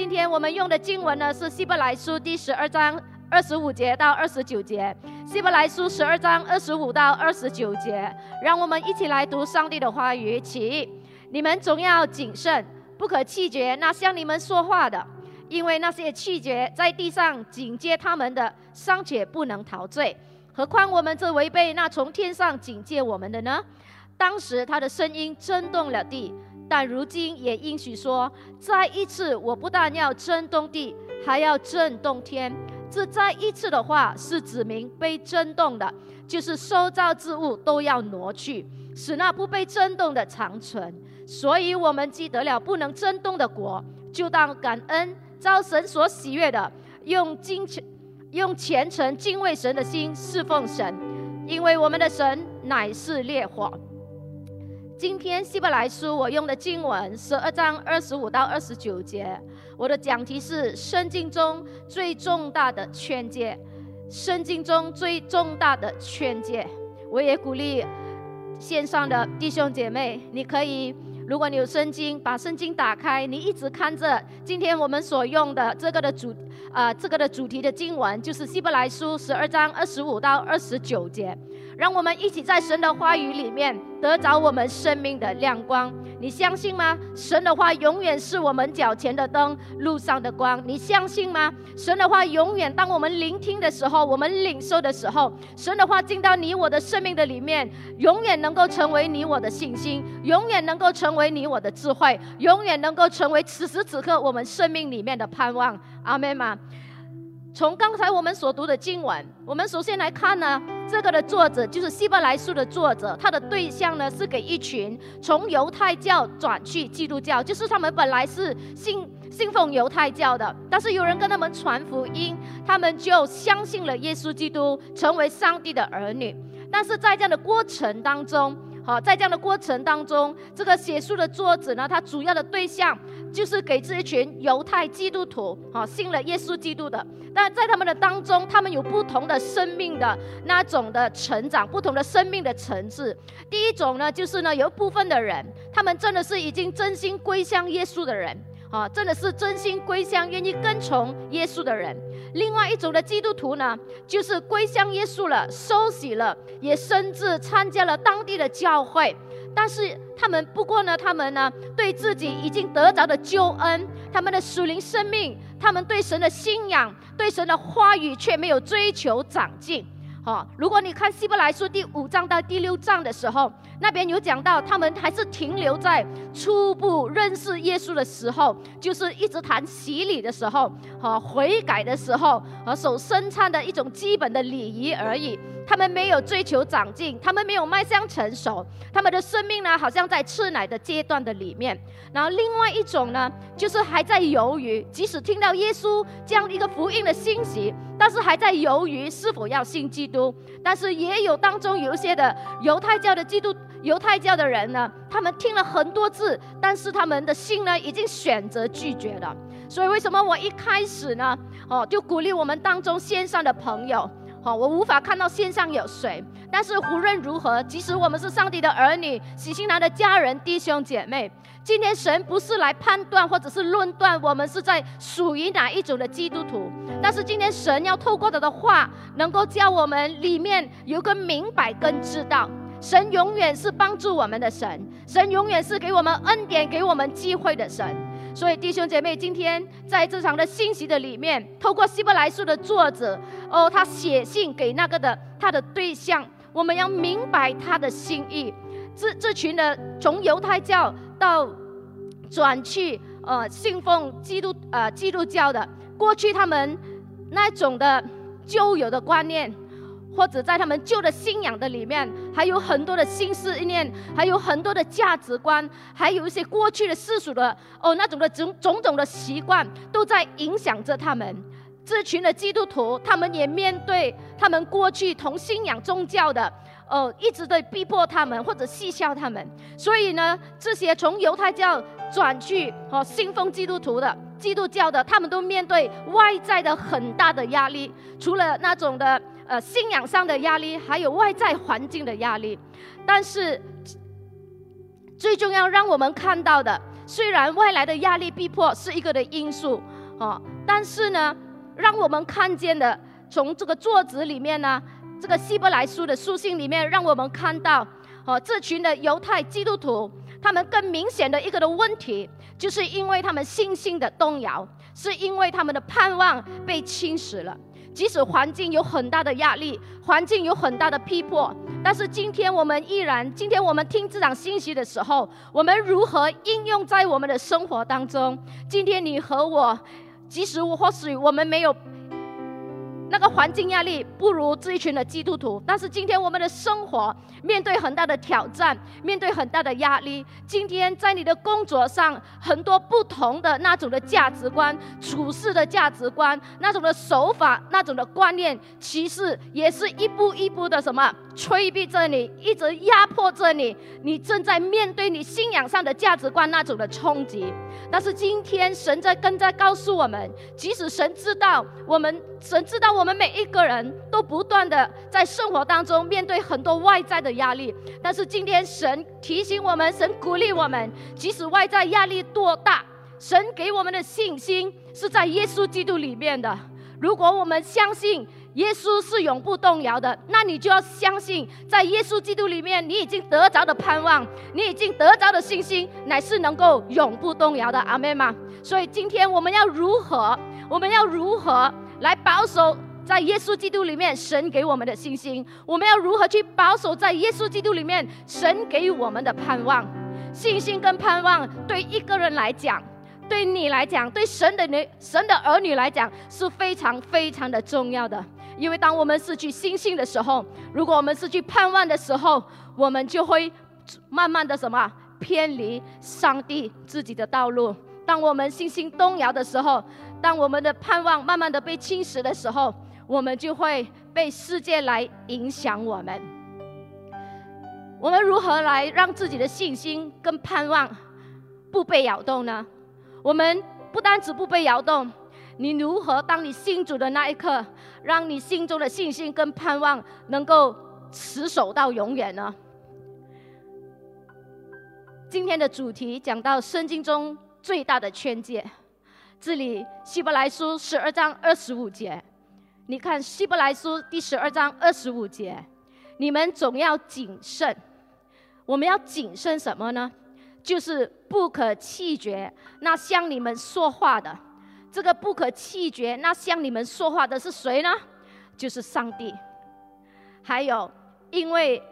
今天我们用的经文呢是希伯来书第十二章二十五节到二十九节。希伯来书十二章二十五到二十九节，让我们一起来读上帝的话语。起，你们总要谨慎，不可气绝那向你们说话的，因为那些气绝在地上警戒他们的，尚且不能陶醉，何况我们这违背那从天上警戒我们的呢？当时他的声音震动了地，但如今也应许说：再一次，我不但要震动地，还要震动天。这再一次的话，是指明被震动的，就是受造之物都要挪去，使那不被震动的长存。所以，我们既得了不能震动的国，就当感恩，招神所喜悦的，用敬虔、用虔诚敬畏神的心侍奉神，因为我们的神乃是烈火。今天希伯来书我用的经文十二章二十五到二十九节，我的讲题是圣经中最重大的劝诫，圣经中最重大的劝诫。我也鼓励线上的弟兄姐妹，你可以，如果你有圣经，把圣经打开，你一直看着今天我们所用的这个的主啊，这个的主题的经文，就是希伯来书十二章二十五到二十九节。让我们一起在神的话语里面得着我们生命的亮光，你相信吗？神的话永远是我们脚前的灯，路上的光。你相信吗？神的话永远，当我们聆听的时候，我们领受的时候，神的话进到你我的生命的里面，永远能够成为你我的信心，永远能够成为你我的智慧，永远能够成为此时此刻我们生命里面的盼望。阿门吗？从刚才我们所读的经文，我们首先来看呢，这个的作者就是希伯来书的作者，他的对象呢是给一群从犹太教转去基督教，就是他们本来是信信奉犹太教的，但是有人跟他们传福音，他们就相信了耶稣基督，成为上帝的儿女。但是在这样的过程当中，好，在这样的过程当中，这个写书的作者呢，他主要的对象就是给这一群犹太基督徒，好，信了耶稣基督的。但在他们的当中，他们有不同的生命的那种的成长，不同的生命的层次。第一种呢，就是呢，有一部分的人，他们真的是已经真心归向耶稣的人。啊，真的是真心归向、愿意跟从耶稣的人。另外一种的基督徒呢，就是归向耶稣了，收洗了，也甚至参加了当地的教会。但是他们不过呢，他们呢，对自己已经得着的救恩，他们的属灵生命，他们对神的信仰，对神的话语，却没有追求长进。好，如果你看希伯来书第五章到第六章的时候，那边有讲到他们还是停留在初步认识耶稣的时候，就是一直谈洗礼的时候，和悔改的时候，和守圣餐的一种基本的礼仪而已。他们没有追求长进，他们没有迈向成熟，他们的生命呢，好像在吃奶的阶段的里面。然后另外一种呢，就是还在犹豫，即使听到耶稣这样一个福音的信息，但是还在犹豫是否要信基督。但是也有当中有一些的犹太教的基督犹太教的人呢，他们听了很多次，但是他们的心呢，已经选择拒绝了。所以为什么我一开始呢，哦，就鼓励我们当中线上的朋友。好，我无法看到线上有谁，但是无论如何，即使我们是上帝的儿女，喜信男的家人、弟兄姐妹，今天神不是来判断或者是论断我们是在属于哪一种的基督徒，但是今天神要透过他的话，能够教我们里面有个明白跟知道，神永远是帮助我们的神，神永远是给我们恩典、给我们机会的神。所以，弟兄姐妹，今天在这场的信息的里面，透过希伯来书的作者，哦，他写信给那个的他的对象，我们要明白他的心意。这这群的从犹太教到转去呃信奉基督呃基督教的，过去他们那种的旧有的观念。或者在他们旧的信仰的里面，还有很多的心思念，还有很多的价值观，还有一些过去的世俗的哦那种的种种种的习惯，都在影响着他们。这群的基督徒，他们也面对他们过去同信仰宗教的哦，一直在逼迫他们或者戏笑他们。所以呢，这些从犹太教转去哦信奉基督徒的基督教的，他们都面对外在的很大的压力，除了那种的。呃，信仰上的压力，还有外在环境的压力，但是最重要让我们看到的虽然外来的压力逼迫是一个的因素，哦，但是呢，让我们看见的，从这个作者里面呢，这个希伯来书的书信里面，让我们看到，哦，这群的犹太基督徒，他们更明显的一个的问题，就是因为他们信心的动摇，是因为他们的盼望被侵蚀了。即使环境有很大的压力，环境有很大的逼迫，但是今天我们依然，今天我们听这场信息的时候，我们如何应用在我们的生活当中？今天你和我，即使我或许我们没有。那个环境压力不如这一群的基督徒，但是今天我们的生活面对很大的挑战，面对很大的压力。今天在你的工作上，很多不同的那种的价值观、处事的价值观、那种的手法、那种的观念，其实也是一步一步的什么催逼着你，一直压迫着你。你正在面对你信仰上的价值观那种的冲击。但是今天神在跟在告诉我们，即使神知道我们，神知道我们每一个人都不断的在生活当中面对很多外在的压力，但是今天神提醒我们，神鼓励我们，即使外在压力多大，神给我们的信心是在耶稣基督里面的。如果我们相信。耶稣是永不动摇的，那你就要相信，在耶稣基督里面，你已经得着的盼望，你已经得着的信心，乃是能够永不动摇的。阿门吗？所以今天我们要如何？我们要如何来保守在耶稣基督里面神给我们的信心？我们要如何去保守在耶稣基督里面神给我们的盼望？信心跟盼望对一个人来讲，对你来讲，对神的女、神的儿女来讲，是非常非常的重要的。因为当我们失去信心的时候，如果我们失去盼望的时候，我们就会慢慢的什么偏离上帝自己的道路。当我们信心动摇的时候，当我们的盼望慢慢的被侵蚀的时候，我们就会被世界来影响我们。我们如何来让自己的信心跟盼望不被摇动呢？我们不单止不被摇动。你如何当你信主的那一刻，让你心中的信心跟盼望能够持守到永远呢？今天的主题讲到圣经中最大的劝诫，这里希伯来书十二章二十五节，你看希伯来书第十二章二十五节，你们总要谨慎。我们要谨慎什么呢？就是不可气绝那向你们说话的。这个不可气绝，那向你们说话的是谁呢？就是上帝。还有，因为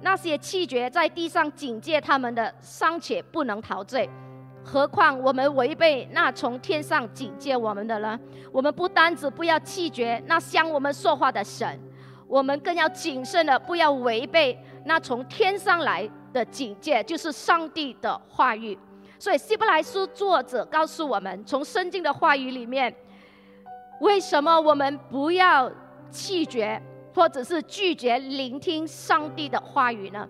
那些气绝在地上警戒他们的，尚且不能陶醉，何况我们违背那从天上警戒我们的呢？我们不单只不要气绝那向我们说话的神，我们更要谨慎的，不要违背那从天上来的警戒，就是上帝的话语。所以，希伯来书作者告诉我们，从圣经的话语里面，为什么我们不要弃绝，或者是拒绝聆听上帝的话语呢？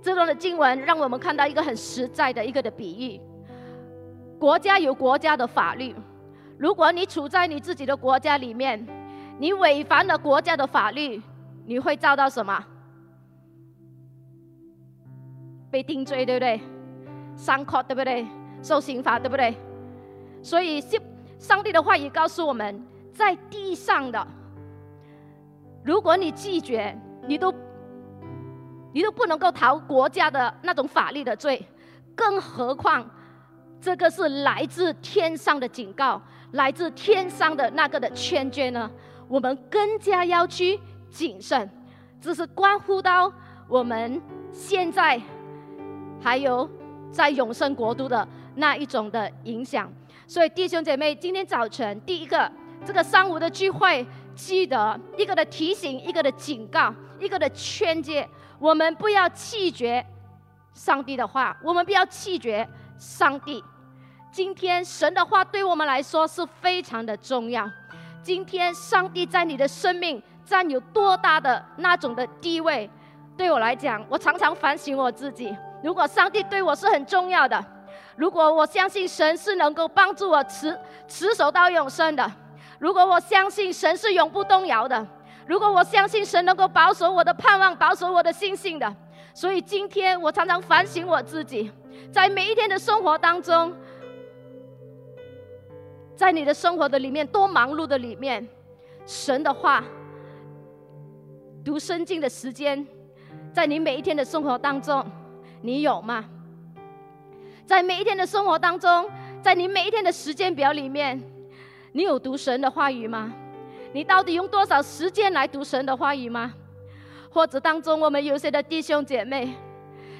这段的经文让我们看到一个很实在的一个的比喻：国家有国家的法律，如果你处在你自己的国家里面，你违反了国家的法律，你会遭到什么？被定罪，对不对？上课对不对？受刑罚对不对？所以上上帝的话语告诉我们，在地上的，如果你拒绝，你都你都不能够逃国家的那种法律的罪，更何况这个是来自天上的警告，来自天上的那个的劝诫呢？我们更加要去谨慎，这是关乎到我们现在还有。在永生国度的那一种的影响，所以弟兄姐妹，今天早晨第一个这个上午的聚会，记得一个的提醒，一个的警告，一个的劝诫，我们不要弃绝上帝的话，我们不要弃绝上帝。今天神的话对我们来说是非常的重要。今天上帝在你的生命占有多大的那种的地位？对我来讲，我常常反省我自己。如果上帝对我是很重要的，如果我相信神是能够帮助我持持守到永生的，如果我相信神是永不动摇的，如果我相信神能够保守我的盼望、保守我的信心的，所以今天我常常反省我自己，在每一天的生活当中，在你的生活的里面多忙碌的里面，神的话、读圣经的时间，在你每一天的生活当中，你有吗？在每一天的生活当中，在你每一天的时间表里面，你有读神的话语吗？你到底用多少时间来读神的话语吗？或者当中我们有些的弟兄姐妹，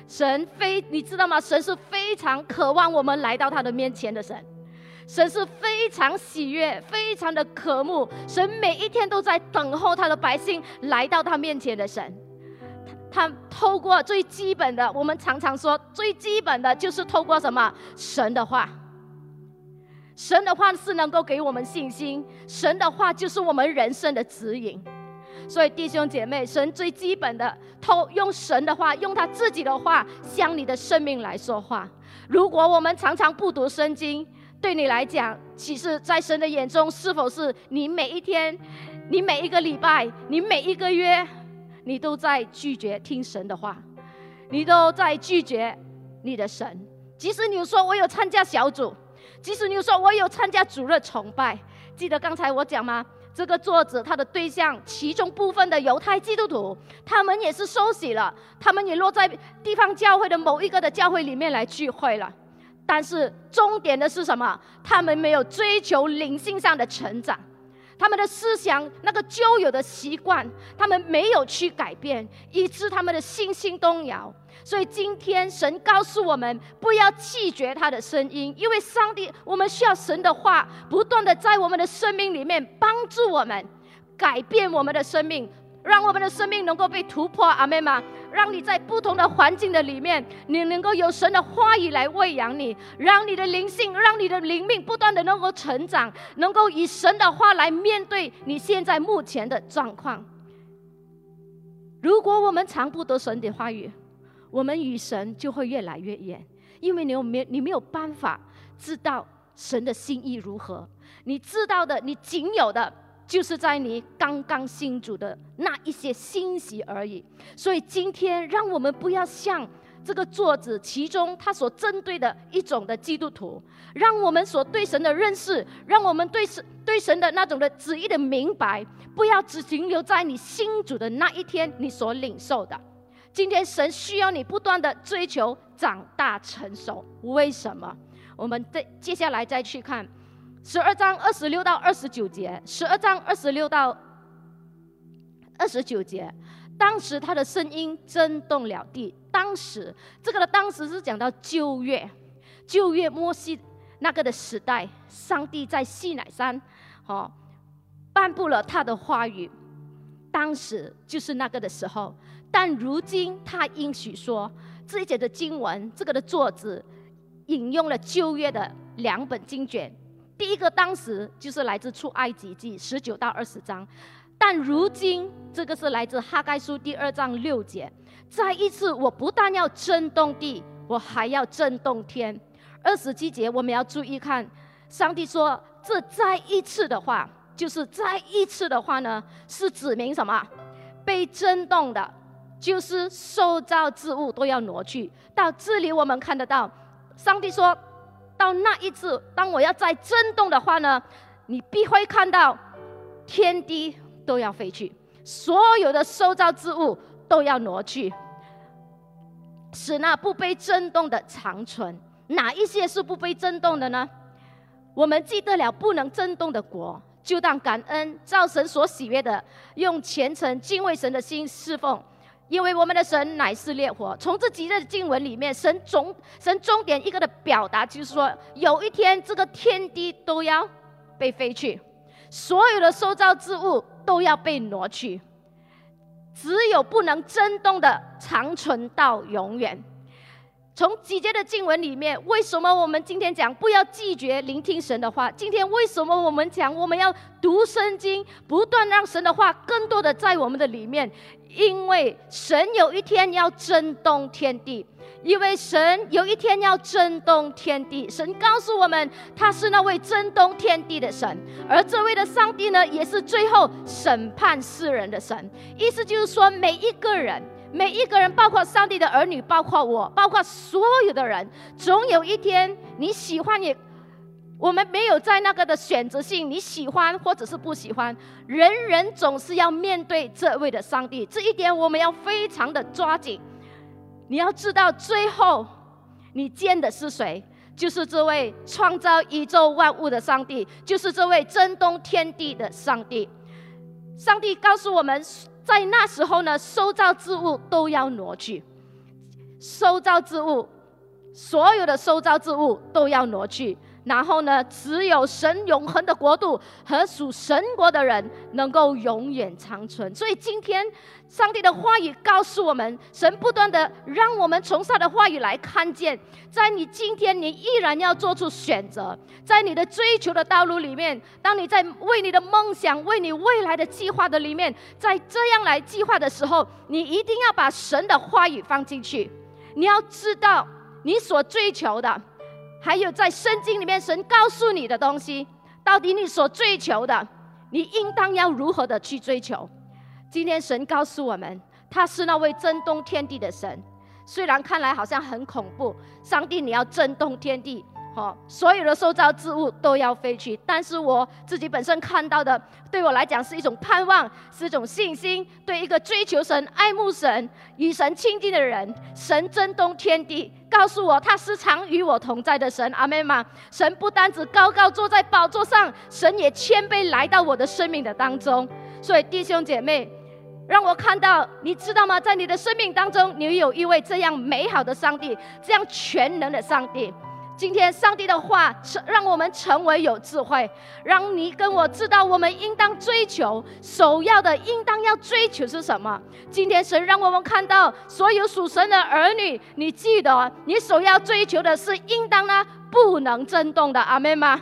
神非你知道吗？神是非常渴望我们来到他的面前的神，神是非常喜悦、非常的渴慕，神每一天都在等候他的百姓来到他面前的神。他透过最基本的，我们常常说最基本的就是透过什么？神的话。神的话是能够给我们信心，神的话就是我们人生的指引。所以弟兄姐妹，神最基本的，透用神的话，用他自己的话向你的生命来说话。如果我们常常不读圣经，对你来讲，其实，在神的眼中，是否是你每一天、你每一个礼拜、你每一个月？你都在拒绝听神的话，你都在拒绝你的神。即使你说我有参加小组，即使你说我有参加主日崇拜，记得刚才我讲吗？这个作者他的对象，其中部分的犹太基督徒，他们也是受洗了，他们也落在地方教会的某一个的教会里面来聚会了。但是重点的是什么？他们没有追求灵性上的成长。他们的思想那个旧有的习惯，他们没有去改变，以致他们的信心动摇。所以今天神告诉我们，不要拒绝他的声音，因为上帝，我们需要神的话，不断的在我们的生命里面帮助我们，改变我们的生命。让我们的生命能够被突破，阿妹吗？让你在不同的环境的里面，你能够有神的话语来喂养你，让你的灵性，让你的灵命不断的能够成长，能够以神的话来面对你现在目前的状况。如果我们常不得神的话语，我们与神就会越来越远，因为你有没你没有办法知道神的心意如何，你知道的，你仅有的。就是在你刚刚信主的那一些欣喜而已。所以今天，让我们不要像这个作者其中他所针对的一种的基督徒，让我们所对神的认识，让我们对神对神的那种的旨意的明白，不要只停留在你信主的那一天你所领受的。今天神需要你不断的追求长大成熟。为什么？我们再接下来再去看。十二章二十六到二十九节，十二章二十六到二十九节，当时他的声音震动了地。当时这个的当时是讲到旧约，旧约摩西那个的时代，上帝在西乃山，哦，颁布了他的话语。当时就是那个的时候，但如今他应许说，这一节的经文，这个的作者引用了旧约的两本经卷。第一个当时就是来自出埃及记十九到二十章，但如今这个是来自哈该书第二章六节。再一次，我不但要震动地，我还要震动天。二十七节我们要注意看，上帝说这再一次的话，就是再一次的话呢，是指明什么？被震动的，就是受造之物都要挪去。到这里我们看得到，上帝说。到那一次，当我要再震动的话呢，你必会看到天地都要飞去，所有的受造之物都要挪去，使那不被震动的长存。哪一些是不被震动的呢？我们记得了不能震动的国，就当感恩，造神所喜悦的，用虔诚敬畏神的心侍奉。因为我们的神乃是烈火，从这几日经文里面，神总神终点一个的表达就是说，有一天这个天地都要被飞去，所有的受造之物都要被挪去，只有不能震动的长存到永远。从几节的经文里面，为什么我们今天讲不要拒绝聆听神的话？今天为什么我们讲我们要读圣经，不断让神的话更多的在我们的里面？因为神有一天要震动天地，因为神有一天要震动天地。神告诉我们，他是那位震动天地的神，而这位的上帝呢，也是最后审判世人的神。意思就是说，每一个人。每一个人，包括上帝的儿女，包括我，包括所有的人，总有一天你喜欢也，我们没有在那个的选择性，你喜欢或者是不喜欢，人人总是要面对这位的上帝，这一点我们要非常的抓紧。你要知道，最后你见的是谁？就是这位创造宇宙万物的上帝，就是这位震动天地的上帝。上帝告诉我们。在那时候呢，收造之物都要挪去，收造之物，所有的收造之物都要挪去。然后呢，只有神永恒的国度和属神国的人能够永远长存。所以今天，上帝的话语告诉我们，神不断的让我们从他的话语来看见，在你今天，你依然要做出选择，在你的追求的道路里面，当你在为你的梦想、为你未来的计划的里面，在这样来计划的时候，你一定要把神的话语放进去。你要知道，你所追求的。还有在圣经里面，神告诉你的东西，到底你所追求的，你应当要如何的去追求？今天神告诉我们，他是那位震动天地的神。虽然看来好像很恐怖，上帝你要震动天地。好，所有的受造之物都要飞去，但是我自己本身看到的，对我来讲是一种盼望，是一种信心。对一个追求神、爱慕神、与神亲近的人，神震动天地，告诉我他时常与我同在的神。阿妹吗？神不单只高高坐在宝座上，神也谦卑来到我的生命的当中。所以弟兄姐妹，让我看到，你知道吗？在你的生命当中，你有一位这样美好的上帝，这样全能的上帝。今天上帝的话，让我们成为有智慧，让你跟我知道，我们应当追求首要的，应当要追求是什么？今天神让我们看到，所有属神的儿女，你记得，你首要追求的是应当呢不能震动的，阿妹吗？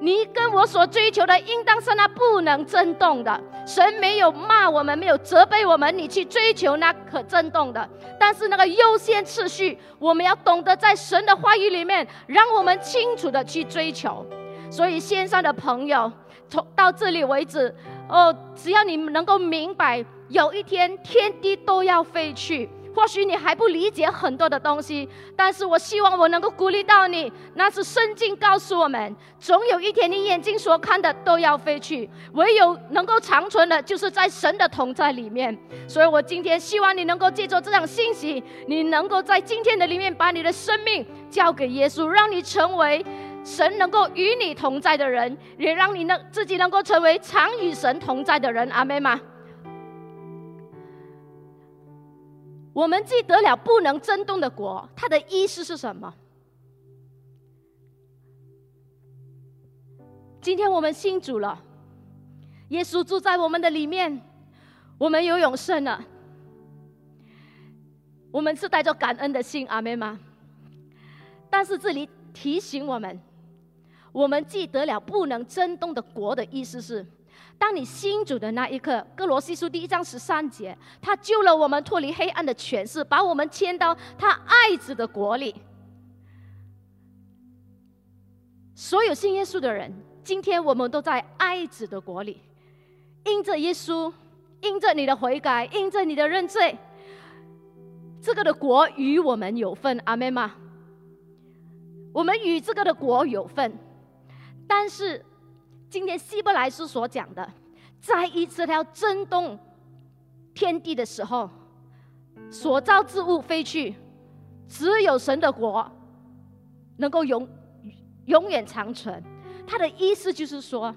你跟我所追求的，应当是那不能震动的。神没有骂我们，没有责备我们，你去追求那可震动的。但是那个优先次序，我们要懂得在神的话语里面，让我们清楚的去追求。所以线上的朋友，从到这里为止，哦，只要你们能够明白，有一天天地都要废去。或许你还不理解很多的东西，但是我希望我能够鼓励到你。那是圣经告诉我们，总有一天你眼睛所看的都要飞去，唯有能够长存的，就是在神的同在里面。所以我今天希望你能够借着这样信息，你能够在今天的里面把你的生命交给耶稣，让你成为神能够与你同在的人，也让你能自己能够成为常与神同在的人。阿门吗？我们既得了不能震动的国，它的意思是什么？今天我们信主了，耶稣住在我们的里面，我们有永生了。我们是带着感恩的心，阿门吗？但是这里提醒我们，我们既得了不能震动的国的意思是。当你信主的那一刻，《哥罗西书》第一章十三节，他救了我们脱离黑暗的权势，把我们迁到他爱子的国里。所有信耶稣的人，今天我们都在爱子的国里，因着耶稣，因着你的悔改，因着你的认罪，这个的国与我们有份。阿门吗？我们与这个的国有份，但是。今天希伯来书所讲的，在一次要震动天地的时候，所造之物飞去，只有神的国能够永永远长存。他的意思就是说，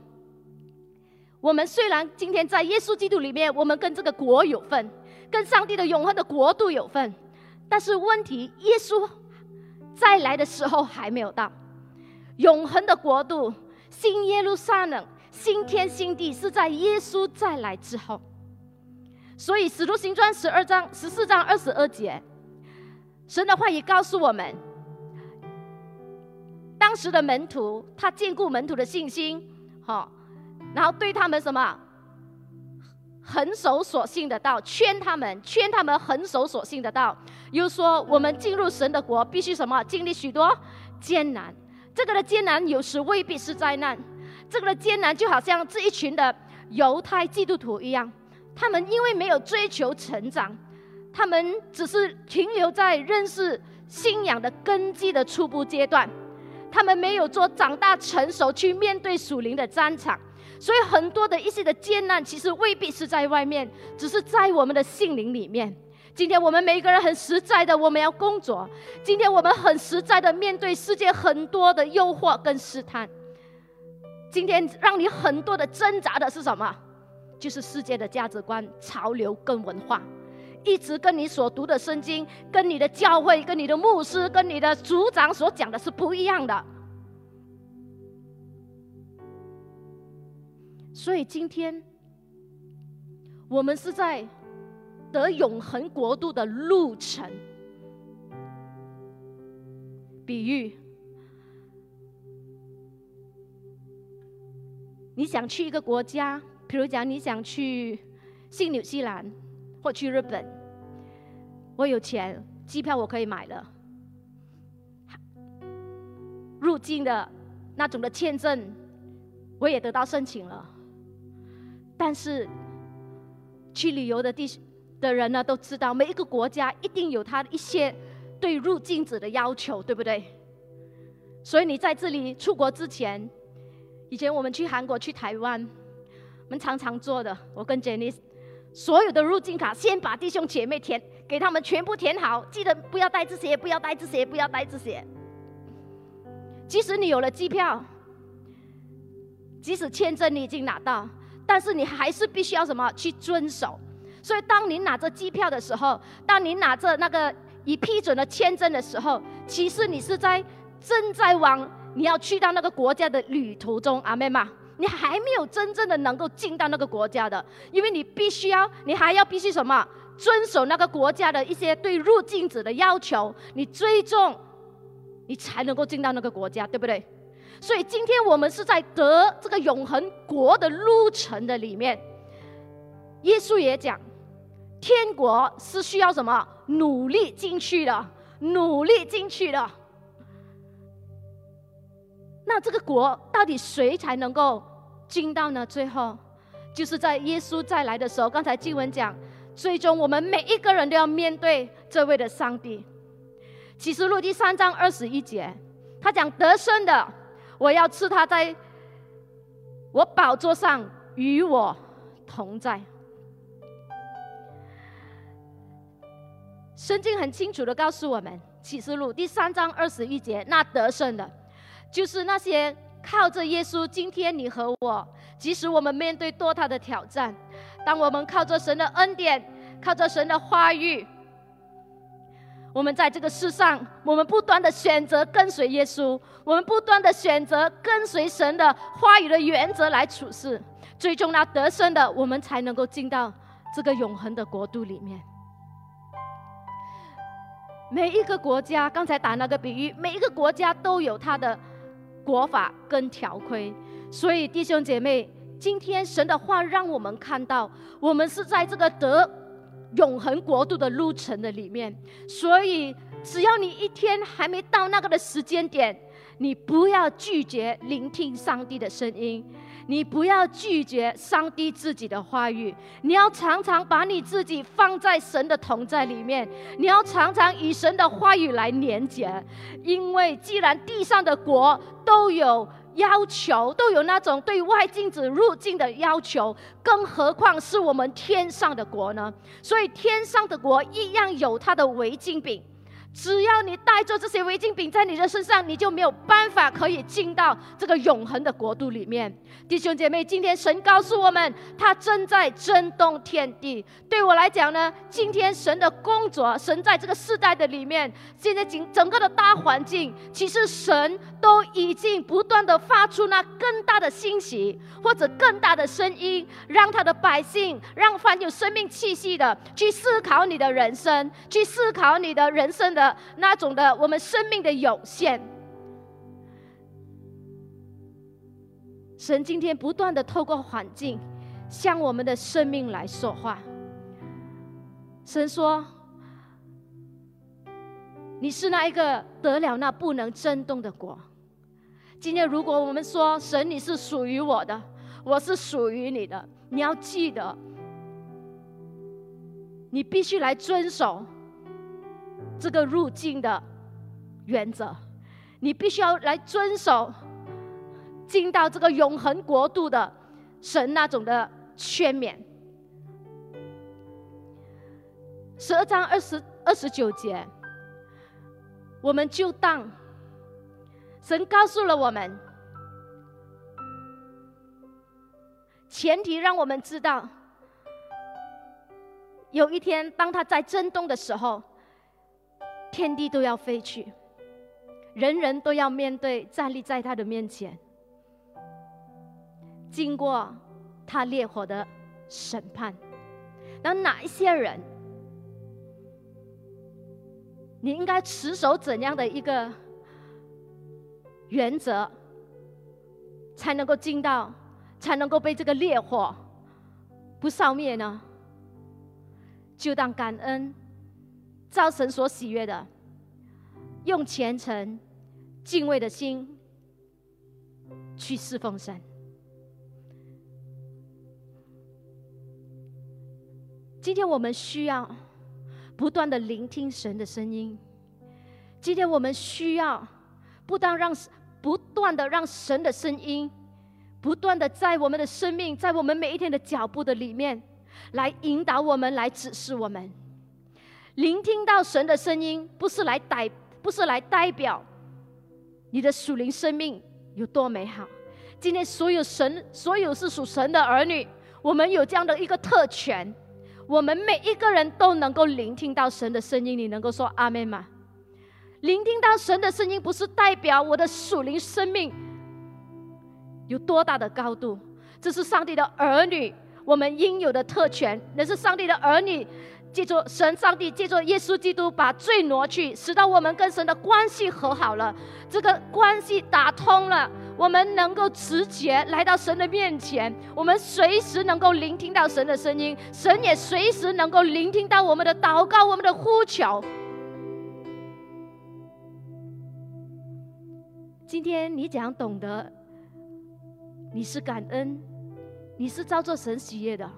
我们虽然今天在耶稣基督里面，我们跟这个国有份，跟上帝的永恒的国度有份，但是问题，耶稣再来的时候还没有到，永恒的国度。新耶路撒冷、新天新地是在耶稣再来之后，所以《使徒行传》十二章十四章二十二节，神的话也告诉我们，当时的门徒他兼顾门徒的信心，好，然后对他们什么，恒守所信的道，劝他们，劝他们恒守所信的道，又说我们进入神的国必须什么，经历许多艰难。这个的艰难有时未必是灾难，这个的艰难就好像这一群的犹太基督徒一样，他们因为没有追求成长，他们只是停留在认识信仰的根基的初步阶段，他们没有做长大成熟去面对属灵的战场，所以很多的一些的艰难，其实未必是在外面，只是在我们的心灵里面。今天我们每一个人很实在的，我们要工作。今天我们很实在的面对世界很多的诱惑跟试探。今天让你很多的挣扎的是什么？就是世界的价值观、潮流跟文化，一直跟你所读的圣经、跟你的教会、跟你的牧师、跟你的组长所讲的是不一样的。所以今天我们是在。得永恒国度的路程，比喻，你想去一个国家，比如讲你想去新纽西兰或去日本，我有钱，机票我可以买了，入境的那种的签证我也得到申请了，但是去旅游的地。的人呢都知道，每一个国家一定有他一些对入境者的要求，对不对？所以你在这里出国之前，以前我们去韩国、去台湾，我们常常做的，我跟 Jenny，所有的入境卡先把弟兄姐妹填，给他们全部填好，记得不要带这些，不要带这些，不要带这些。即使你有了机票，即使签证你已经拿到，但是你还是必须要什么去遵守。所以，当你拿着机票的时候，当你拿着那个已批准的签证的时候，其实你是在正在往你要去到那个国家的旅途中，阿妹嘛，你还没有真正的能够进到那个国家的，因为你必须要，你还要必须什么，遵守那个国家的一些对入境者的要求，你追踪，你才能够进到那个国家，对不对？所以，今天我们是在得这个永恒国的路程的里面，耶稣也讲。天国是需要什么努力进去的，努力进去的。那这个国到底谁才能够进到呢？最后，就是在耶稣再来的时候。刚才经文讲，最终我们每一个人都要面对这位的上帝。启示录第三章二十一节，他讲得胜的，我要赐他在我宝座上与我同在。圣经很清楚的告诉我们，《启示录》第三章二十一节，那得胜的，就是那些靠着耶稣。今天你和我，即使我们面对多大的挑战，当我们靠着神的恩典，靠着神的话语，我们在这个世上，我们不断的选择跟随耶稣，我们不断的选择跟随神的话语的原则来处事，最终那得胜的，我们才能够进到这个永恒的国度里面。每一个国家，刚才打那个比喻，每一个国家都有它的国法跟条规。所以弟兄姐妹，今天神的话让我们看到，我们是在这个得永恒国度的路程的里面。所以，只要你一天还没到那个的时间点，你不要拒绝聆听上帝的声音。你不要拒绝上帝自己的话语，你要常常把你自己放在神的同在里面，你要常常以神的话语来连接，因为既然地上的国都有要求，都有那种对外禁止入境的要求，更何况是我们天上的国呢？所以天上的国一样有它的违禁品。只要你带着这些违禁品在你的身上，你就没有办法可以进到这个永恒的国度里面。弟兄姐妹，今天神告诉我们，他正在震动天地。对我来讲呢，今天神的工作，神在这个世代的里面，现在整整个的大环境，其实神都已经不断的发出那更大的信息，或者更大的声音，让他的百姓，让凡有生命气息的，去思考你的人生，去思考你的人生的。的那种的，我们生命的有限，神今天不断的透过环境向我们的生命来说话。神说：“你是那一个得了那不能震动的果。”今天，如果我们说神你是属于我的，我是属于你的，你要记得，你必须来遵守这个入境的原则，你必须要来遵守进到这个永恒国度的神那种的劝勉。十二章二十二十九节，我们就当神告诉了我们，前提让我们知道。有一天，当他在震动的时候，天地都要飞去，人人都要面对站立在他的面前，经过他烈火的审判。那哪一些人，你应该持守怎样的一个原则，才能够进到，才能够被这个烈火不烧灭呢？就当感恩，造神所喜悦的，用虔诚、敬畏的心去侍奉神。今天我们需要不断的聆听神的声音。今天我们需要不当让不断的让神的声音，不断的在我们的生命，在我们每一天的脚步的里面。来引导我们，来指示我们。聆听到神的声音，不是来代，不是来代表你的属灵生命有多美好。今天所有神，所有是属神的儿女，我们有这样的一个特权，我们每一个人都能够聆听到神的声音。你能够说阿门吗？聆听到神的声音，不是代表我的属灵生命有多大的高度，这是上帝的儿女。我们应有的特权，那是上帝的儿女。记住，神、上帝借助耶稣基督把罪挪去，使到我们跟神的关系和好了，这个关系打通了，我们能够直接来到神的面前，我们随时能够聆听到神的声音，神也随时能够聆听到我们的祷告、我们的呼求。今天你讲懂得，你是感恩。你是照做神喜悦的，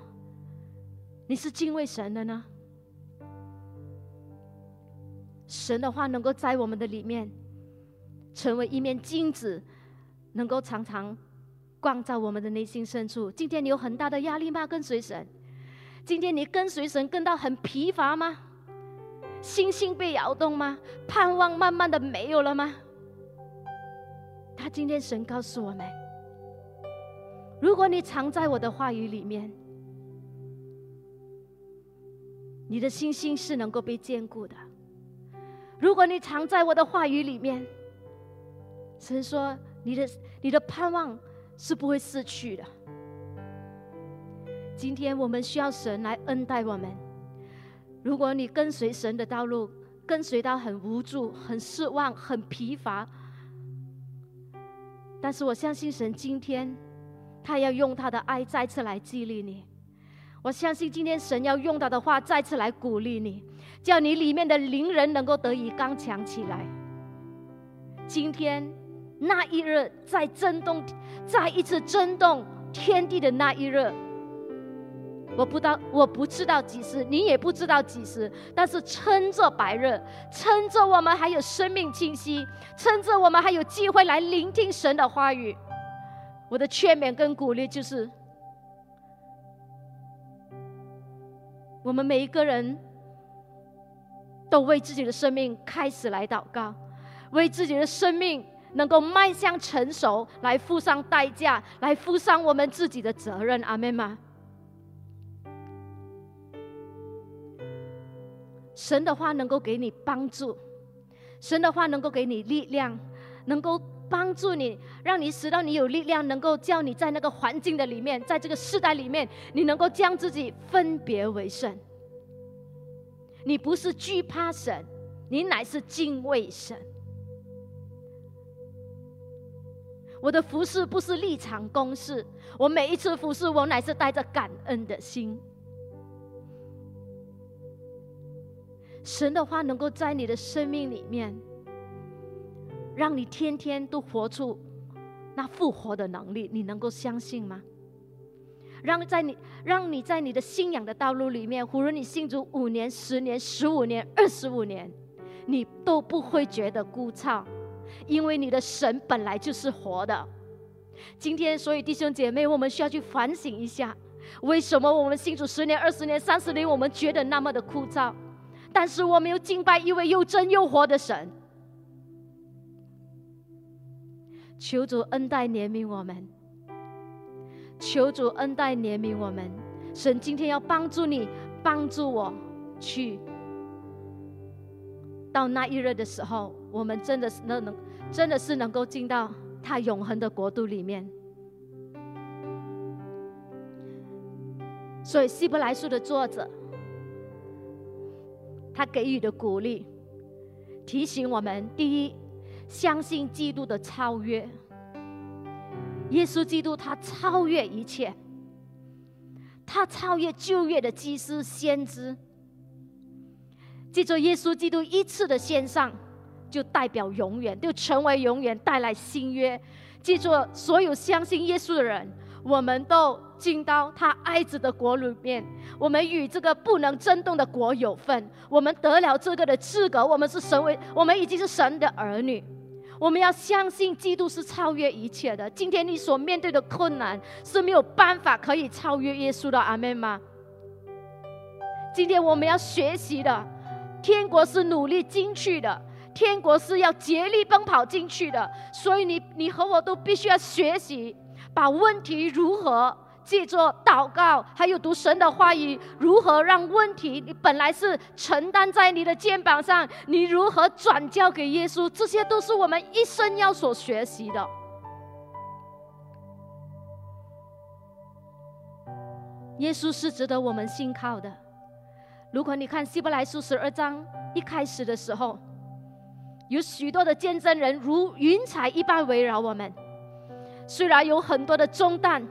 你是敬畏神的呢？神的话能够在我们的里面成为一面镜子，能够常常光照我们的内心深处。今天你有很大的压力吗？跟随神？今天你跟随神跟到很疲乏吗？心性被摇动吗？盼望慢慢的没有了吗？他今天神告诉我们。如果你藏在我的话语里面，你的信心是能够被坚固的。如果你藏在我的话语里面，神说你的你的盼望是不会失去的。今天我们需要神来恩待我们。如果你跟随神的道路，跟随到很无助、很失望、很疲乏，但是我相信神今天。他要用他的爱再次来激励你，我相信今天神要用他的话再次来鼓励你，叫你里面的灵人能够得以刚强起来。今天那一日在震动，再一次震动天地的那一日，我不知道，我不知道几时，你也不知道几时，但是趁着白日，趁着我们还有生命气息，趁着我们还有机会来聆听神的话语。我的劝勉跟鼓励就是，我们每一个人都为自己的生命开始来祷告，为自己的生命能够迈向成熟，来付上代价，来负上我们自己的责任。阿门吗？神的话能够给你帮助，神的话能够给你力量，能够。帮助你，让你使到你有力量，能够叫你在那个环境的里面，在这个时代里面，你能够将自己分别为圣。你不是惧怕神，你乃是敬畏神。我的服侍不是立场公事，我每一次服侍，我乃是带着感恩的心。神的话能够在你的生命里面。让你天天都活出那复活的能力，你能够相信吗？让在你让你在你的信仰的道路里面，无论你信主五年、十年、十五年、二十五年，你都不会觉得枯燥，因为你的神本来就是活的。今天，所以弟兄姐妹，我们需要去反省一下，为什么我们信主十年、二十年、三十年，我们觉得那么的枯燥，但是我们又敬拜一位又真又活的神。求主恩待怜悯我们，求主恩待怜悯我们。神今天要帮助你，帮助我去到那一日的时候，我们真的是能能，真的是能够进到他永恒的国度里面。所以希伯来书的作者，他给予的鼓励，提醒我们：第一。相信基督的超越，耶稣基督他超越一切，他超越旧约的祭司先知。记住，耶稣基督一次的献上，就代表永远，就成为永远，带来新约。记住，所有相信耶稣的人。我们都进到他爱子的国里面，我们与这个不能震动的国有份，我们得了这个的资格，我们是神为，我们已经是神的儿女。我们要相信基督是超越一切的。今天你所面对的困难是没有办法可以超越耶稣的，阿门吗？今天我们要学习的，天国是努力进去的，天国是要竭力奔跑进去的，所以你你和我都必须要学习。把问题如何记作祷告，还有读神的话语，如何让问题你本来是承担在你的肩膀上，你如何转交给耶稣？这些都是我们一生要所学习的。耶稣是值得我们信靠的。如果你看希伯来书十二章一开始的时候，有许多的见证人如云彩一般围绕我们。虽然有很多的重担，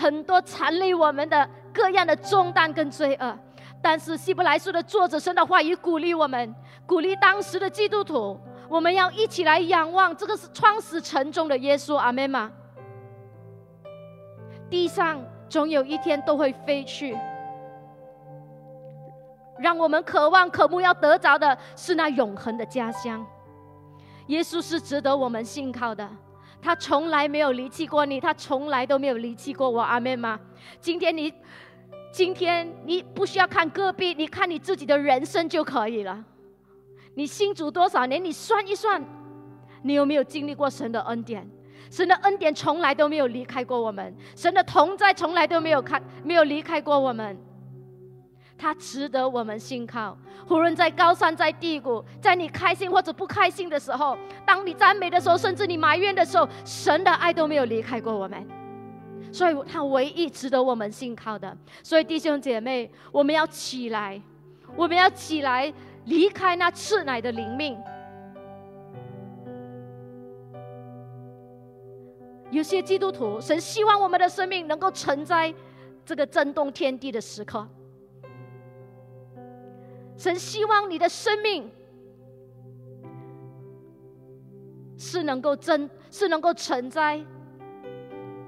很多缠累我们的各样的重担跟罪恶，但是希伯来书的作者神的话语鼓励我们，鼓励当时的基督徒，我们要一起来仰望这个是创始沉重的耶稣，阿门吗？地上总有一天都会飞去，让我们渴望渴慕要得着的是那永恒的家乡。耶稣是值得我们信靠的。他从来没有离弃过你，他从来都没有离弃过我，阿妹吗？今天你，今天你不需要看隔壁，你看你自己的人生就可以了。你信主多少年？你算一算，你有没有经历过神的恩典？神的恩典从来都没有离开过我们，神的同在从来都没有看，没有离开过我们。他值得我们信靠。无论在高山，在低谷，在你开心或者不开心的时候，当你赞美的时候，甚至你埋怨的时候，神的爱都没有离开过我们。所以，他唯一值得我们信靠的。所以，弟兄姐妹，我们要起来，我们要起来，离开那赤奶的灵命。有些基督徒，神希望我们的生命能够承载这个震动天地的时刻。神希望你的生命是能够真，是能够承载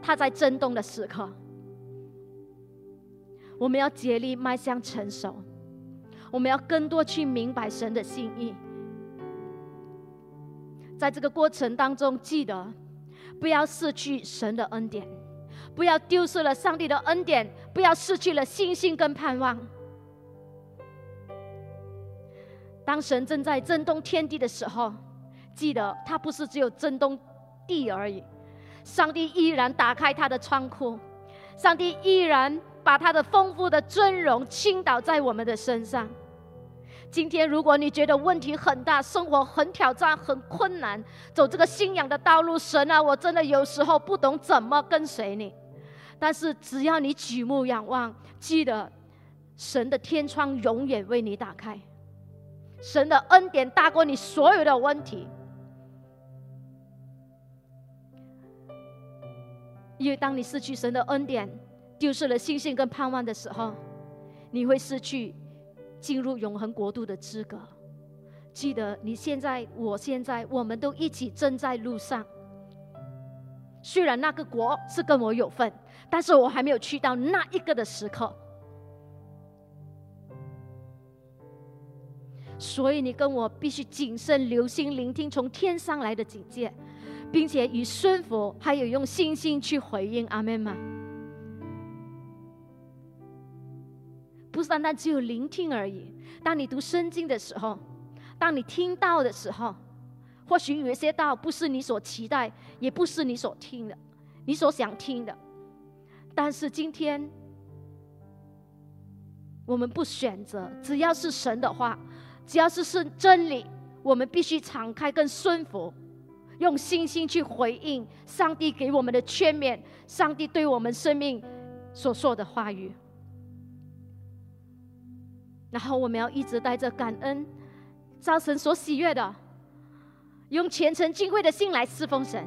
它在震动的时刻。我们要竭力迈向成熟，我们要更多去明白神的心意。在这个过程当中，记得不要失去神的恩典，不要丢失了上帝的恩典，不要失去了信心跟盼望。当神正在震动天地的时候，记得他不是只有震动地而已，上帝依然打开他的仓库，上帝依然把他的丰富的尊荣倾倒在我们的身上。今天，如果你觉得问题很大，生活很挑战、很困难，走这个信仰的道路，神啊，我真的有时候不懂怎么跟随你。但是，只要你举目仰望，记得神的天窗永远为你打开。神的恩典大过你所有的问题，因为当你失去神的恩典，丢失了信心跟盼望的时候，你会失去进入永恒国度的资格。记得，你现在，我现在，我们都一起正在路上。虽然那个国是跟我有份，但是我还没有去到那一个的时刻。所以你跟我必须谨慎留心聆听从天上来的警戒，并且与顺服还有用信心去回应。阿门吗？不是单单只有聆听而已。当你读圣经的时候，当你听到的时候，或许有一些道不是你所期待，也不是你所听的，你所想听的。但是今天，我们不选择，只要是神的话。只要是是真理，我们必须敞开跟顺服，用信心去回应上帝给我们的劝勉，上帝对我们生命所说的话语。然后我们要一直带着感恩，造神所喜悦的，用虔诚敬畏的心来侍奉神。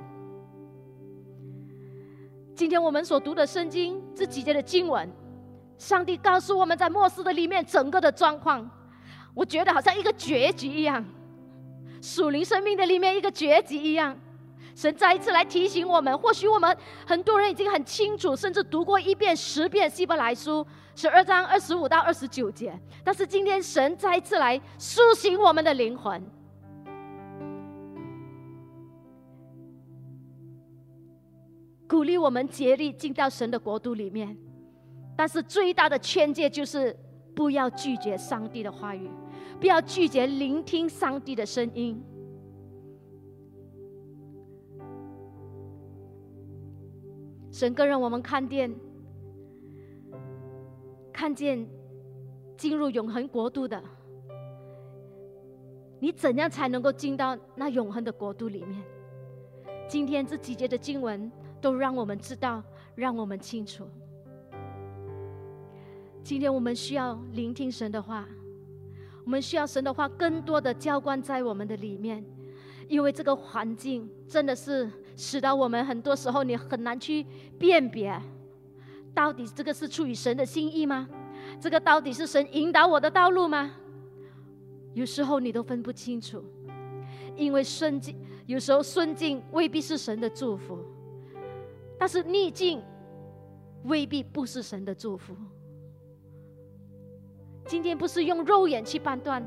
今天我们所读的圣经这几节的经文，上帝告诉我们在末世的里面整个的状况。我觉得好像一个结局一样，属灵生命的里面一个结局一样。神再一次来提醒我们，或许我们很多人已经很清楚，甚至读过一遍、十遍《希伯来书》十二章二十五到二十九节。但是今天神再一次来苏醒我们的灵魂，鼓励我们竭力进到神的国度里面。但是最大的劝诫就是不要拒绝上帝的话语。不要拒绝聆听上帝的声音。神更让我们看见，看见进入永恒国度的，你怎样才能够进到那永恒的国度里面？今天这几节的经文都让我们知道，让我们清楚。今天我们需要聆听神的话。我们需要神的话更多的浇灌在我们的里面，因为这个环境真的是使得我们很多时候你很难去辨别，到底这个是出于神的心意吗？这个到底是神引导我的道路吗？有时候你都分不清楚，因为顺境有时候顺境未必是神的祝福，但是逆境未必不是神的祝福。今天不是用肉眼去判断，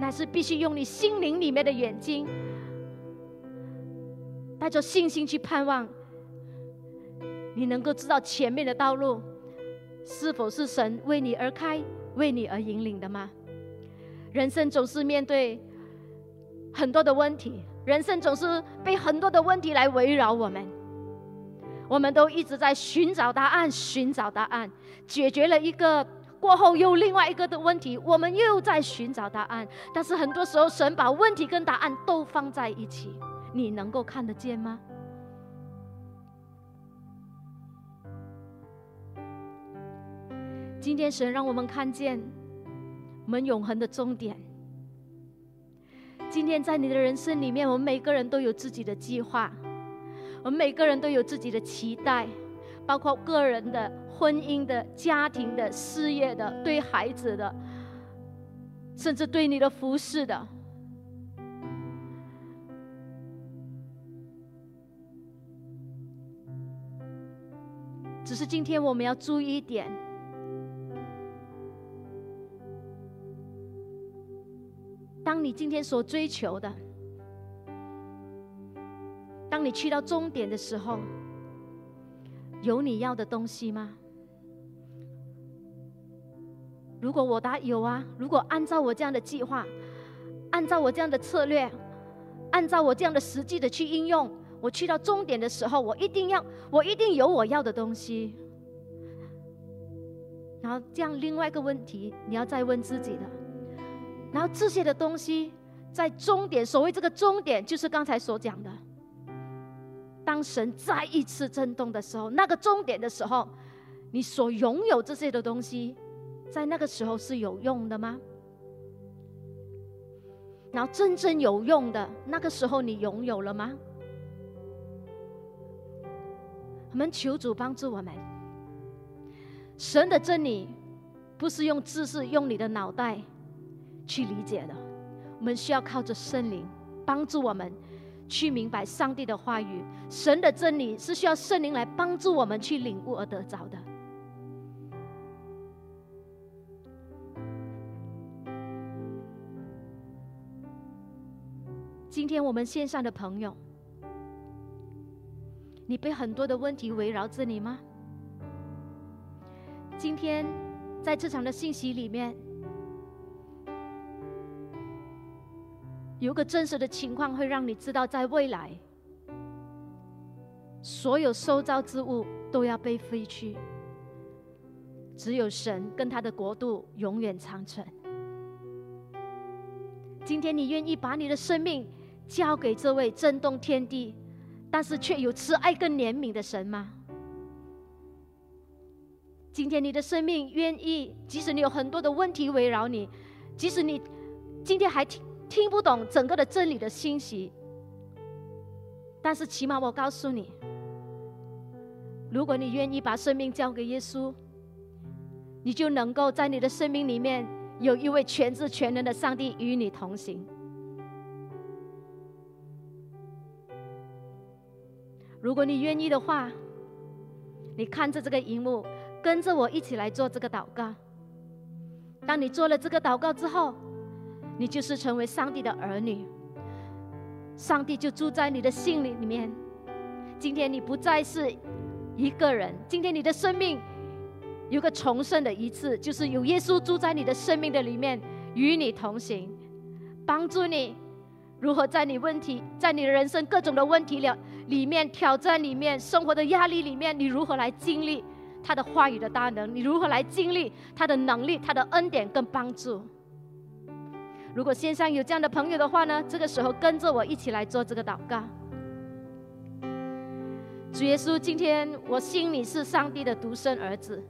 乃是必须用你心灵里面的眼睛，带着信心去盼望。你能够知道前面的道路是否是神为你而开、为你而引领的吗？人生总是面对很多的问题，人生总是被很多的问题来围绕我们，我们都一直在寻找答案，寻找答案，解决了一个。过后又另外一个的问题，我们又在寻找答案。但是很多时候，神把问题跟答案都放在一起，你能够看得见吗？今天神让我们看见我们永恒的终点。今天在你的人生里面，我们每个人都有自己的计划，我们每个人都有自己的期待，包括个人的。婚姻的、家庭的、事业的、对孩子的，甚至对你的服饰的，只是今天我们要注意一点：当你今天所追求的，当你去到终点的时候，有你要的东西吗？如果我答有啊，如果按照我这样的计划，按照我这样的策略，按照我这样的实际的去应用，我去到终点的时候，我一定要，我一定有我要的东西。然后这样另外一个问题，你要再问自己的。然后这些的东西在终点，所谓这个终点，就是刚才所讲的，当神再一次震动的时候，那个终点的时候，你所拥有这些的东西。在那个时候是有用的吗？然后真正有用的那个时候，你拥有了吗？我们求主帮助我们。神的真理不是用知识、用你的脑袋去理解的，我们需要靠着圣灵帮助我们去明白上帝的话语，神的真理是需要圣灵来帮助我们去领悟而得着的。今天我们线上的朋友，你被很多的问题围绕着你吗？今天在这场的信息里面。有个真实的情况，会让你知道，在未来，所有受造之物都要被废去，只有神跟他的国度永远长存。今天，你愿意把你的生命交给这位震动天地，但是却有慈爱跟怜悯的神吗？今天，你的生命愿意，即使你有很多的问题围绕你，即使你今天还听。听不懂整个的真理的信息，但是起码我告诉你，如果你愿意把生命交给耶稣，你就能够在你的生命里面有一位全知全能的上帝与你同行。如果你愿意的话，你看着这个荧幕，跟着我一起来做这个祷告。当你做了这个祷告之后，你就是成为上帝的儿女，上帝就住在你的心里里面。今天你不再是一个人，今天你的生命有个重生的一次，就是有耶稣住在你的生命的里面，与你同行，帮助你如何在你问题，在你的人生各种的问题了里面挑战里面生活的压力里面，你如何来经历他的话语的大能？你如何来经历他的能力、他的恩典跟帮助？如果线上有这样的朋友的话呢，这个时候跟着我一起来做这个祷告。主耶稣，今天我信你是上帝的独生儿子，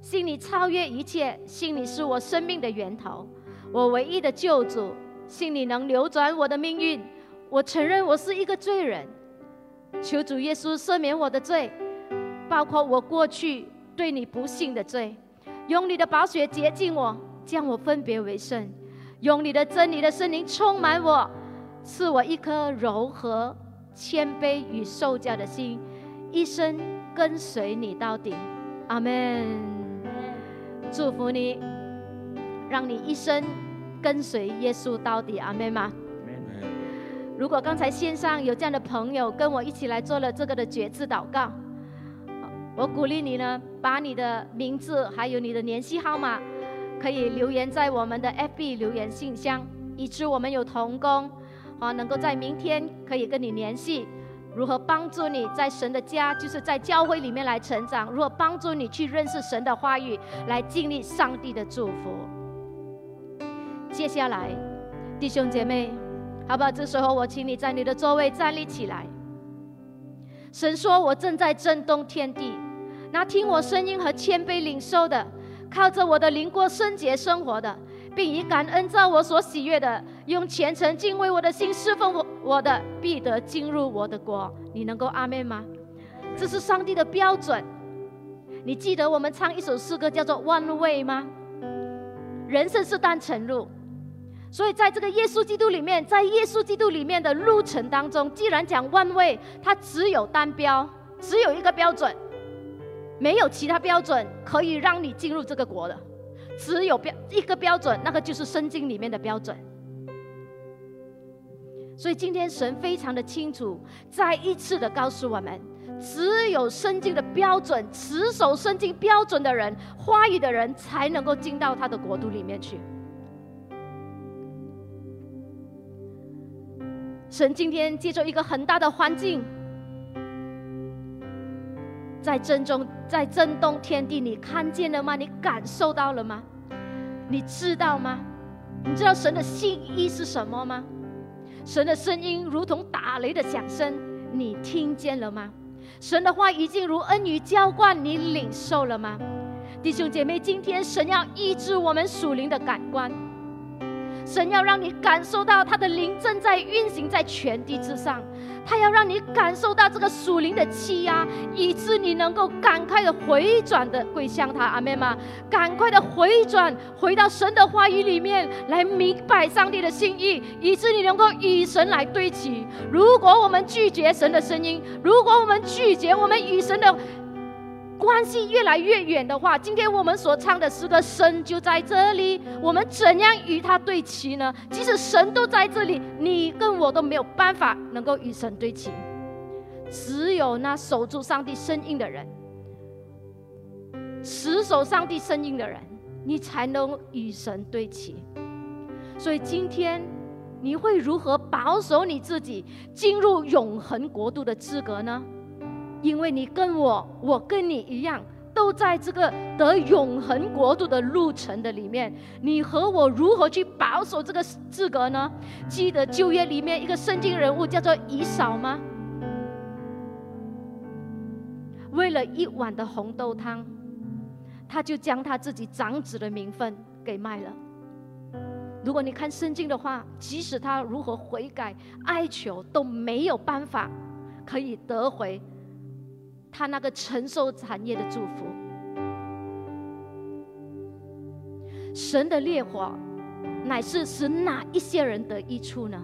信你超越一切，信你是我生命的源头，我唯一的救主，信你能扭转我的命运。我承认我是一个罪人，求主耶稣赦免我的罪，包括我过去对你不信的罪，用你的宝血洁净我，将我分别为圣。用你的真理的圣灵充满我，赐我一颗柔和、谦卑与受教的心，一生跟随你到底。阿门。祝福你，让你一生跟随耶稣到底。阿门吗？如果刚才线上有这样的朋友跟我一起来做了这个的决志祷告，我鼓励你呢，把你的名字还有你的联系号码。可以留言在我们的 FB 留言信箱，以致我们有同工，啊，能够在明天可以跟你联系，如何帮助你在神的家，就是在教会里面来成长，如何帮助你去认识神的话语，来经历上帝的祝福。接下来，弟兄姐妹，好不好？这时候我请你在你的座位站立起来。神说：“我正在震动天地，那听我声音和谦卑领受的。”靠着我的灵过圣洁生活的，并以感恩照我所喜悦的，用虔诚敬畏我的心侍奉我我的，必得进入我的国。你能够阿妹吗？这是上帝的标准。你记得我们唱一首诗歌叫做《One Way》吗？人生是单程路，所以在这个耶稣基督里面，在耶稣基督里面的路程当中，既然讲 One Way，它只有单标，只有一个标准。没有其他标准可以让你进入这个国的，只有标一个标准，那个就是圣经里面的标准。所以今天神非常的清楚，再一次的告诉我们，只有圣经的标准，持守圣经标准的人，话语的人，才能够进到他的国度里面去。神今天接受一个很大的环境。在震中，在震动天地，你看见了吗？你感受到了吗？你知道吗？你知道神的心意是什么吗？神的声音如同打雷的响声，你听见了吗？神的话已经如恩雨浇灌，你领受了吗？弟兄姐妹，今天神要医治我们属灵的感官，神要让你感受到他的灵正在运行在全地之上。他要让你感受到这个属灵的欺压，以致你能够赶快的回转的归向他，阿妹吗？赶快的回转，回到神的话语里面来明白上帝的心意，以致你能够与神来对齐。如果我们拒绝神的声音，如果我们拒绝我们与神的。关系越来越远的话，今天我们所唱的诗歌，神就在这里，我们怎样与他对齐呢？即使神都在这里，你跟我都没有办法能够与神对齐。只有那守住上帝声音的人，持守上帝声音的人，你才能与神对齐。所以今天你会如何保守你自己进入永恒国度的资格呢？因为你跟我，我跟你一样，都在这个得永恒国度的路程的里面。你和我如何去保守这个资格呢？记得旧约里面一个圣经人物叫做以扫吗？为了一碗的红豆汤，他就将他自己长子的名分给卖了。如果你看圣经的话，即使他如何悔改哀求，都没有办法可以得回。他那个承受产业的祝福，神的烈火乃是使哪一些人得益处呢？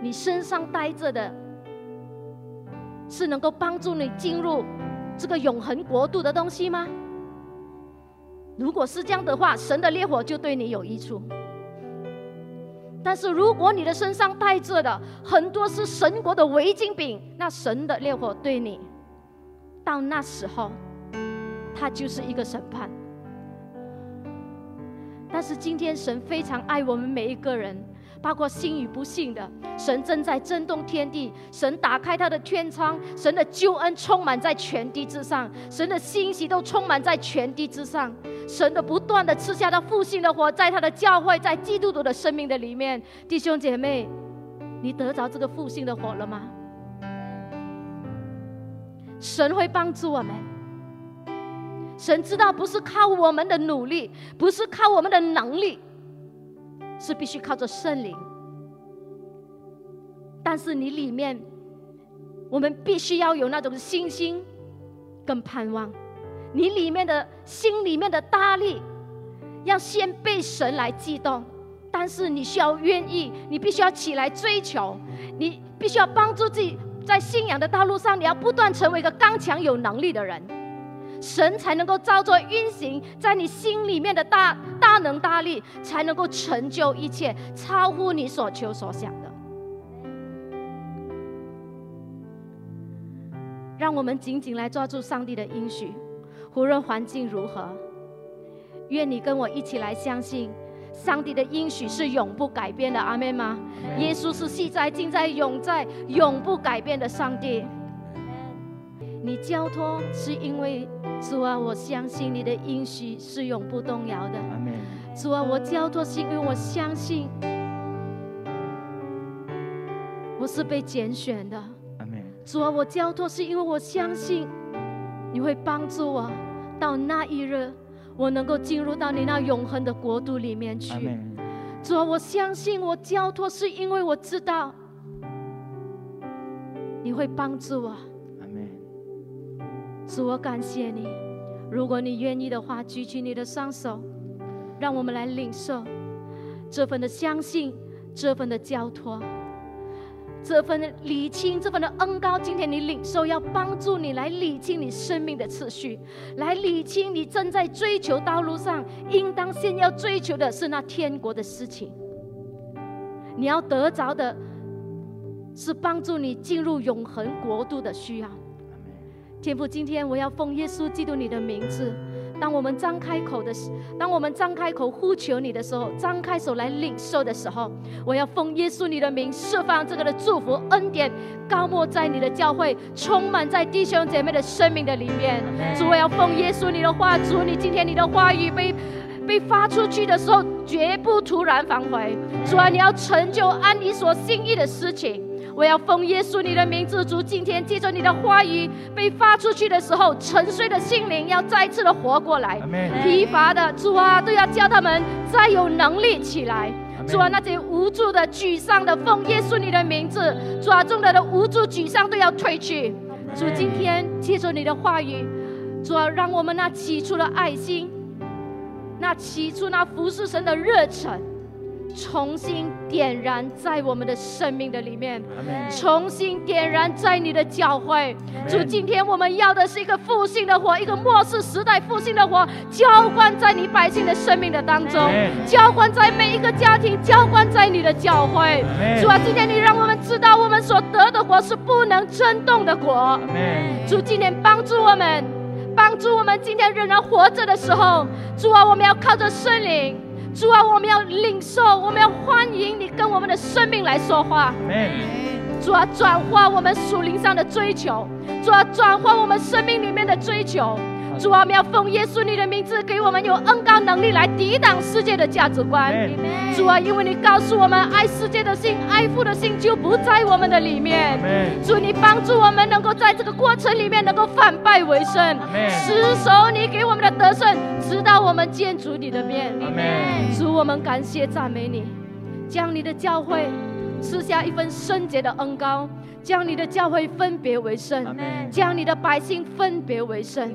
你身上带着的，是能够帮助你进入这个永恒国度的东西吗？如果是这样的话，神的烈火就对你有益处。但是，如果你的身上带着的很多是神国的违禁品，那神的烈火对你，到那时候，它就是一个审判。但是今天神非常爱我们每一个人。包括信与不信的，神正在震动天地，神打开他的天窗，神的救恩充满在全地之上，神的欣喜都充满在全地之上，神的不断的赐下他复兴的火，在他的教会，在基督徒的生命的里面，弟兄姐妹，你得着这个复兴的火了吗？神会帮助我们，神知道不是靠我们的努力，不是靠我们的能力。是必须靠着圣灵，但是你里面，我们必须要有那种信心跟盼望。你里面的心里面的大力，要先被神来激动，但是你需要愿意，你必须要起来追求，你必须要帮助自己在信仰的道路上，你要不断成为一个刚强有能力的人。神才能够照着运行在你心里面的大大能大力，才能够成就一切，超乎你所求所想的。让我们紧紧来抓住上帝的应许，无论环境如何，愿你跟我一起来相信，上帝的应许是永不改变的。阿门吗？耶稣是现在、今在、永在、永不改变的上帝。你交托是因为。主啊，我相信你的应许是永不动摇的。主啊，我交托是因为我相信我是被拣选的。主啊，我交托是因为我相信你会帮助我，到那一日我能够进入到你那永恒的国度里面去。主啊，我相信我交托是因为我知道你会帮助我。主，我感谢你。如果你愿意的话，举起你的双手，让我们来领受这份的相信，这份的交托，这份的理清，这份的恩高。今天你领受，要帮助你来理清你生命的次序，来理清你正在追求道路上，应当先要追求的是那天国的事情。你要得着的是帮助你进入永恒国度的需要。天父，今天我要奉耶稣基督你的名字。当我们张开口的时，当我们张开口呼求你的时候，张开手来领受的时候，我要奉耶稣你的名释放这个的祝福恩典，高莫在你的教会，充满在弟兄姐妹的生命的里面。主，我要奉耶稣你的话，主，你今天你的话语被被发出去的时候，绝不突然返回。主啊，你要成就按你所心意的事情。我要奉耶稣你的名字，主，今天借着你的话语被发出去的时候，沉睡的心灵要再次的活过来，疲乏的主啊，都要叫他们再有能力起来。主啊，那些无助的、沮丧的，奉耶稣你的名字，主啊，众人的无助、沮丧都要退去。主，今天借着你的话语，主啊，让我们那起初的爱心，那起初那服侍神的热忱。重新点燃在我们的生命的里面，重新点燃在你的教会。主，今天我们要的是一个复兴的火，一个末世时代复兴的火，浇灌在你百姓的生命的当中，浇灌在每一个家庭，浇灌在你的教会。主啊，今天你让我们知道，我们所得的火是不能震动的火。主，今天帮助我们，帮助我们，今天仍然活着的时候，主啊，我们要靠着圣灵。主啊，我们要领受，我们要欢迎你跟我们的生命来说话。主啊，转化我们属灵上的追求，主啊，转化我们生命里面的追求。主啊，我们要奉耶稣你的名字，给我们有恩高能力来抵挡世界的价值观。主啊，因为你告诉我们，爱世界的心、爱父的心就不在我们的里面。主，你帮助我们能够在这个过程里面能够反败为胜，持守你给我们的得胜，直到我们见主你的面。主，我们感谢赞美你，将你的教会赐下一份圣洁的恩高。将你的教会分别为圣，将你的百姓分别为圣。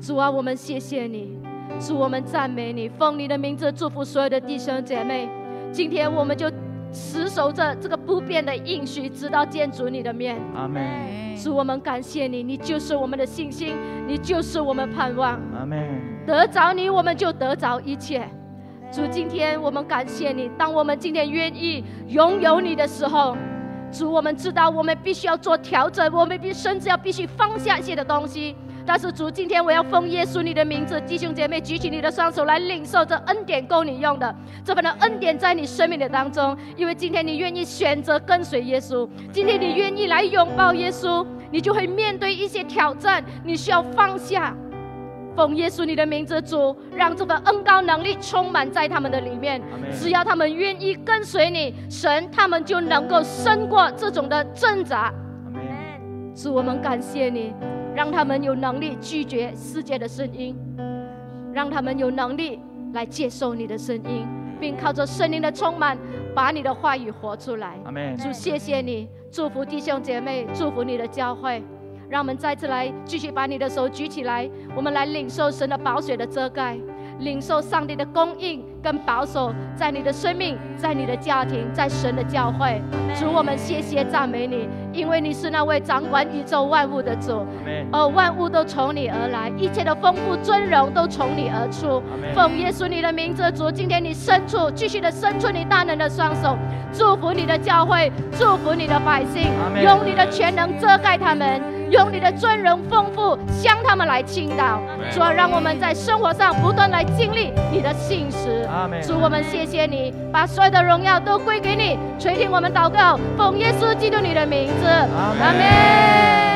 主啊，我们谢谢你，主我们赞美你，奉你的名字祝福所有的弟兄姐妹。今天我们就持守着这个不变的应许，直到见主你的面。阿门。主我们感谢你，你就是我们的信心，你就是我们盼望。阿门。得着你，我们就得着一切。主，今天我们感谢你，当我们今天愿意拥有你的时候。主，我们知道我们必须要做调整，我们必甚至要必须放下一些的东西。但是主，今天我要奉耶稣你的名字，弟兄姐妹举起你的双手来领受这恩典，够你用的。这份的恩典在你生命的当中，因为今天你愿意选择跟随耶稣，今天你愿意来拥抱耶稣，你就会面对一些挑战，你需要放下。奉耶稣你的名字，主让这份恩高能力充满在他们的里面。只要他们愿意跟随你，神他们就能够胜过这种的挣扎。主，我们感谢你，让他们有能力拒绝世界的声音，让他们有能力来接受你的声音，并靠着圣灵的充满，把你的话语活出来。主，谢谢你，祝福弟兄姐妹，祝福你的教会。让我们再次来继续把你的手举起来，我们来领受神的宝血的遮盖，领受上帝的供应跟保守，在你的生命，在你的家庭，在神的教会。主，我们谢谢赞美你，因为你是那位掌管宇宙万物的主，而万物都从你而来，一切的丰富尊荣都从你而出。奉耶稣你的名字，主，今天你伸出，继续的伸出你大能的双手，祝福你的教会，祝福你的百姓，用你的全能遮盖他们。用你的尊荣丰富向他们来倾倒，主啊，让我们在生活上不断来经历你的信实。主，我们谢谢你，把所有的荣耀都归给你，垂听我们祷告，奉耶稣基督你的名字，阿门。